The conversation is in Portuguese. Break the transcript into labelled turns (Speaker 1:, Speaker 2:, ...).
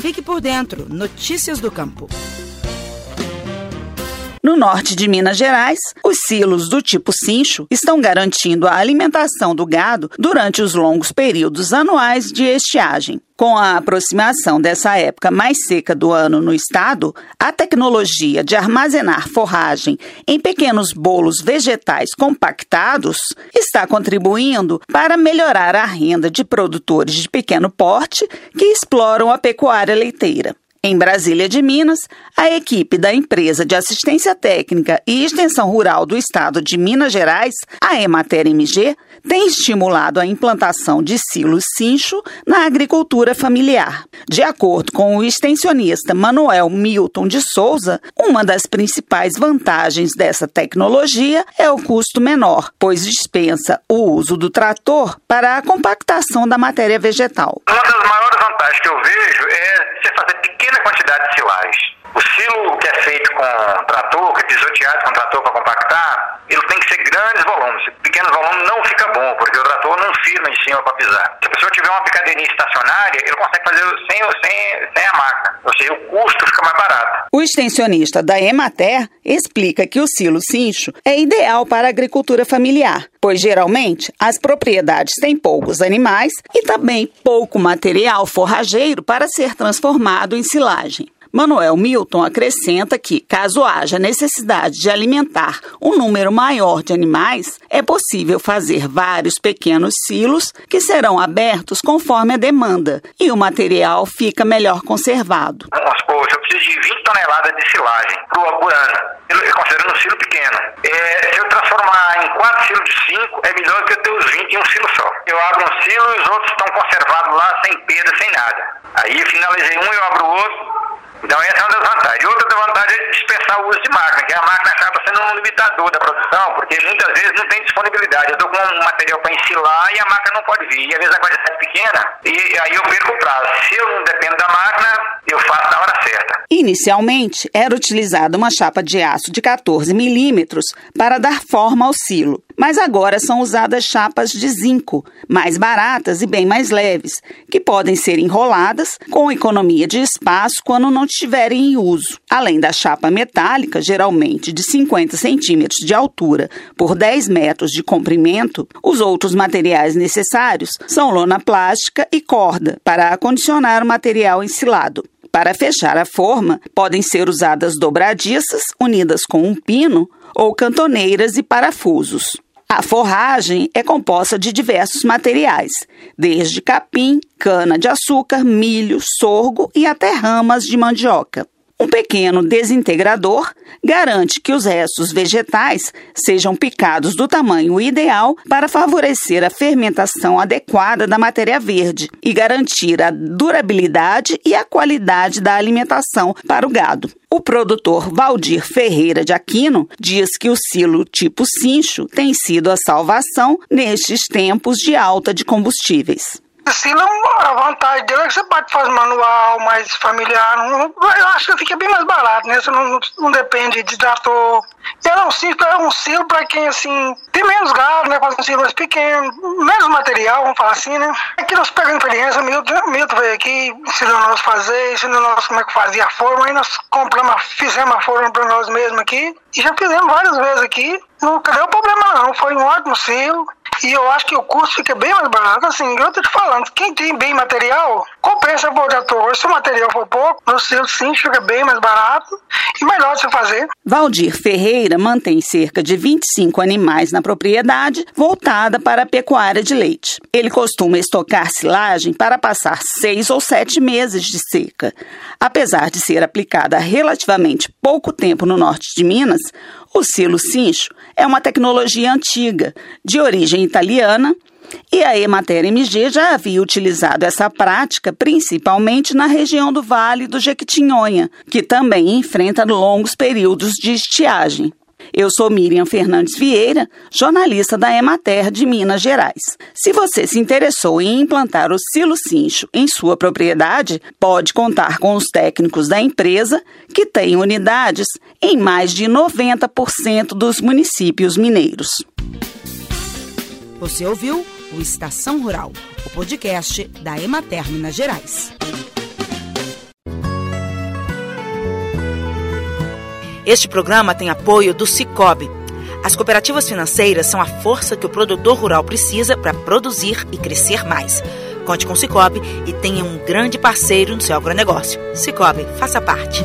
Speaker 1: Fique por dentro. Notícias do Campo.
Speaker 2: No norte de Minas Gerais, os silos do tipo cincho estão garantindo a alimentação do gado durante os longos períodos anuais de estiagem. Com a aproximação dessa época mais seca do ano no estado, a tecnologia de armazenar forragem em pequenos bolos vegetais compactados está contribuindo para melhorar a renda de produtores de pequeno porte que exploram a pecuária leiteira. Em Brasília de Minas, a equipe da Empresa de Assistência Técnica e Extensão Rural do Estado de Minas Gerais, a Emater MG, tem estimulado a implantação de silos cincho na agricultura familiar. De acordo com o extensionista Manuel Milton de Souza, uma das principais vantagens dessa tecnologia é o custo menor, pois dispensa o uso do trator para a compactação da matéria vegetal.
Speaker 3: Uma das maiores vantagens que eu vejo é você fazer quantidade de silagem. O silo que é feito com trator, que é pisoteado com trator para compactar, ele tem que ser grandes volumes. Pequenos volumes não fica bom, porque o trator cima para pisar. Se a pessoa tiver uma picadeirinha estacionária, ele consegue fazer sem, sem, sem a máquina. Ou seja, o custo fica mais barato.
Speaker 2: O extensionista da Emater explica que o silo cincho é ideal para a agricultura familiar, pois geralmente as propriedades têm poucos animais e também pouco material forrageiro para ser transformado em silagem. Manuel Milton acrescenta que, caso haja necessidade de alimentar um número maior de animais, é possível fazer vários pequenos silos que serão abertos conforme a demanda e o material fica melhor conservado.
Speaker 3: Vamos supor, eu preciso de 20 toneladas de silagem por ano, considerando um silo pequeno. É, se eu transformar em 4 silos de 5, é melhor que eu ter os 20 em um silo só. Eu abro um silo e os outros estão conservados lá sem perda, sem nada. Aí eu finalizei um, eu abro o outro, então essa é uma das vantagens. Outra vantagem é dispensar o uso de máquina, que a máquina acaba sendo um limitador da produção, porque muitas vezes não tem disponibilidade. Eu estou com um material para ensilar e a máquina não pode vir. E às vezes a quantidade é pequena e aí eu perco o prazo. Se eu não dependo da máquina, eu faço na hora certa.
Speaker 2: Inicialmente, era utilizada uma chapa de aço de 14 milímetros para dar forma ao silo mas agora são usadas chapas de zinco, mais baratas e bem mais leves, que podem ser enroladas com economia de espaço quando não estiverem em uso. Além da chapa metálica, geralmente de 50 centímetros de altura por 10 metros de comprimento, os outros materiais necessários são lona plástica e corda para acondicionar o material ensilado. Para fechar a forma, podem ser usadas dobradiças unidas com um pino ou cantoneiras e parafusos. A forragem é composta de diversos materiais, desde capim, cana-de-açúcar, milho, sorgo e até ramas de mandioca. Um pequeno desintegrador garante que os restos vegetais sejam picados do tamanho ideal para favorecer a fermentação adequada da matéria verde e garantir a durabilidade e a qualidade da alimentação para o gado. O produtor Valdir Ferreira de Aquino diz que o silo tipo cincho tem sido a salvação nestes tempos de alta de combustíveis.
Speaker 4: Não, a vantagem dele é que você pode fazer manual, mais familiar. Eu acho que fica bem mais barato, né? Você não, não depende de trator. Ele é um silo, é um silo para quem, assim, tem menos gado, né? Faz um silo mais pequeno, menos material, vamos falar assim, né? Aqui nós pegamos experiência, o Milton, Milton veio aqui, ensinou nós a fazer, ensinou nós como é que fazia a forma, aí nós compramos, fizemos a forma para nós mesmos aqui, e já fizemos várias vezes aqui. Não deu problema não, foi um ótimo silo. E eu acho que o custo fica bem mais barato. Assim, eu tô te falando, quem tem bem material, compensa por de ator. Se o material for pouco, no seu sim fica bem mais barato e melhor de se fazer.
Speaker 2: Valdir Ferreira mantém cerca de 25 animais na propriedade, voltada para a pecuária de leite. Ele costuma estocar silagem para passar seis ou sete meses de seca. Apesar de ser aplicada há relativamente pouco tempo no norte de Minas, o silo cincho é uma tecnologia antiga, de origem italiana, e a Emater MG já havia utilizado essa prática principalmente na região do Vale do Jequitinhonha, que também enfrenta longos períodos de estiagem. Eu sou Miriam Fernandes Vieira, jornalista da Emater de Minas Gerais. Se você se interessou em implantar o silo cincho em sua propriedade, pode contar com os técnicos da empresa, que tem unidades em mais de 90% dos municípios mineiros.
Speaker 1: Você ouviu o Estação Rural, o podcast da Emater Minas Gerais. Este programa tem apoio do Cicobi. As cooperativas financeiras são a força que o produtor rural precisa para produzir e crescer mais. Conte com o Cicobi e tenha um grande parceiro no seu agronegócio. Cicobi, faça parte.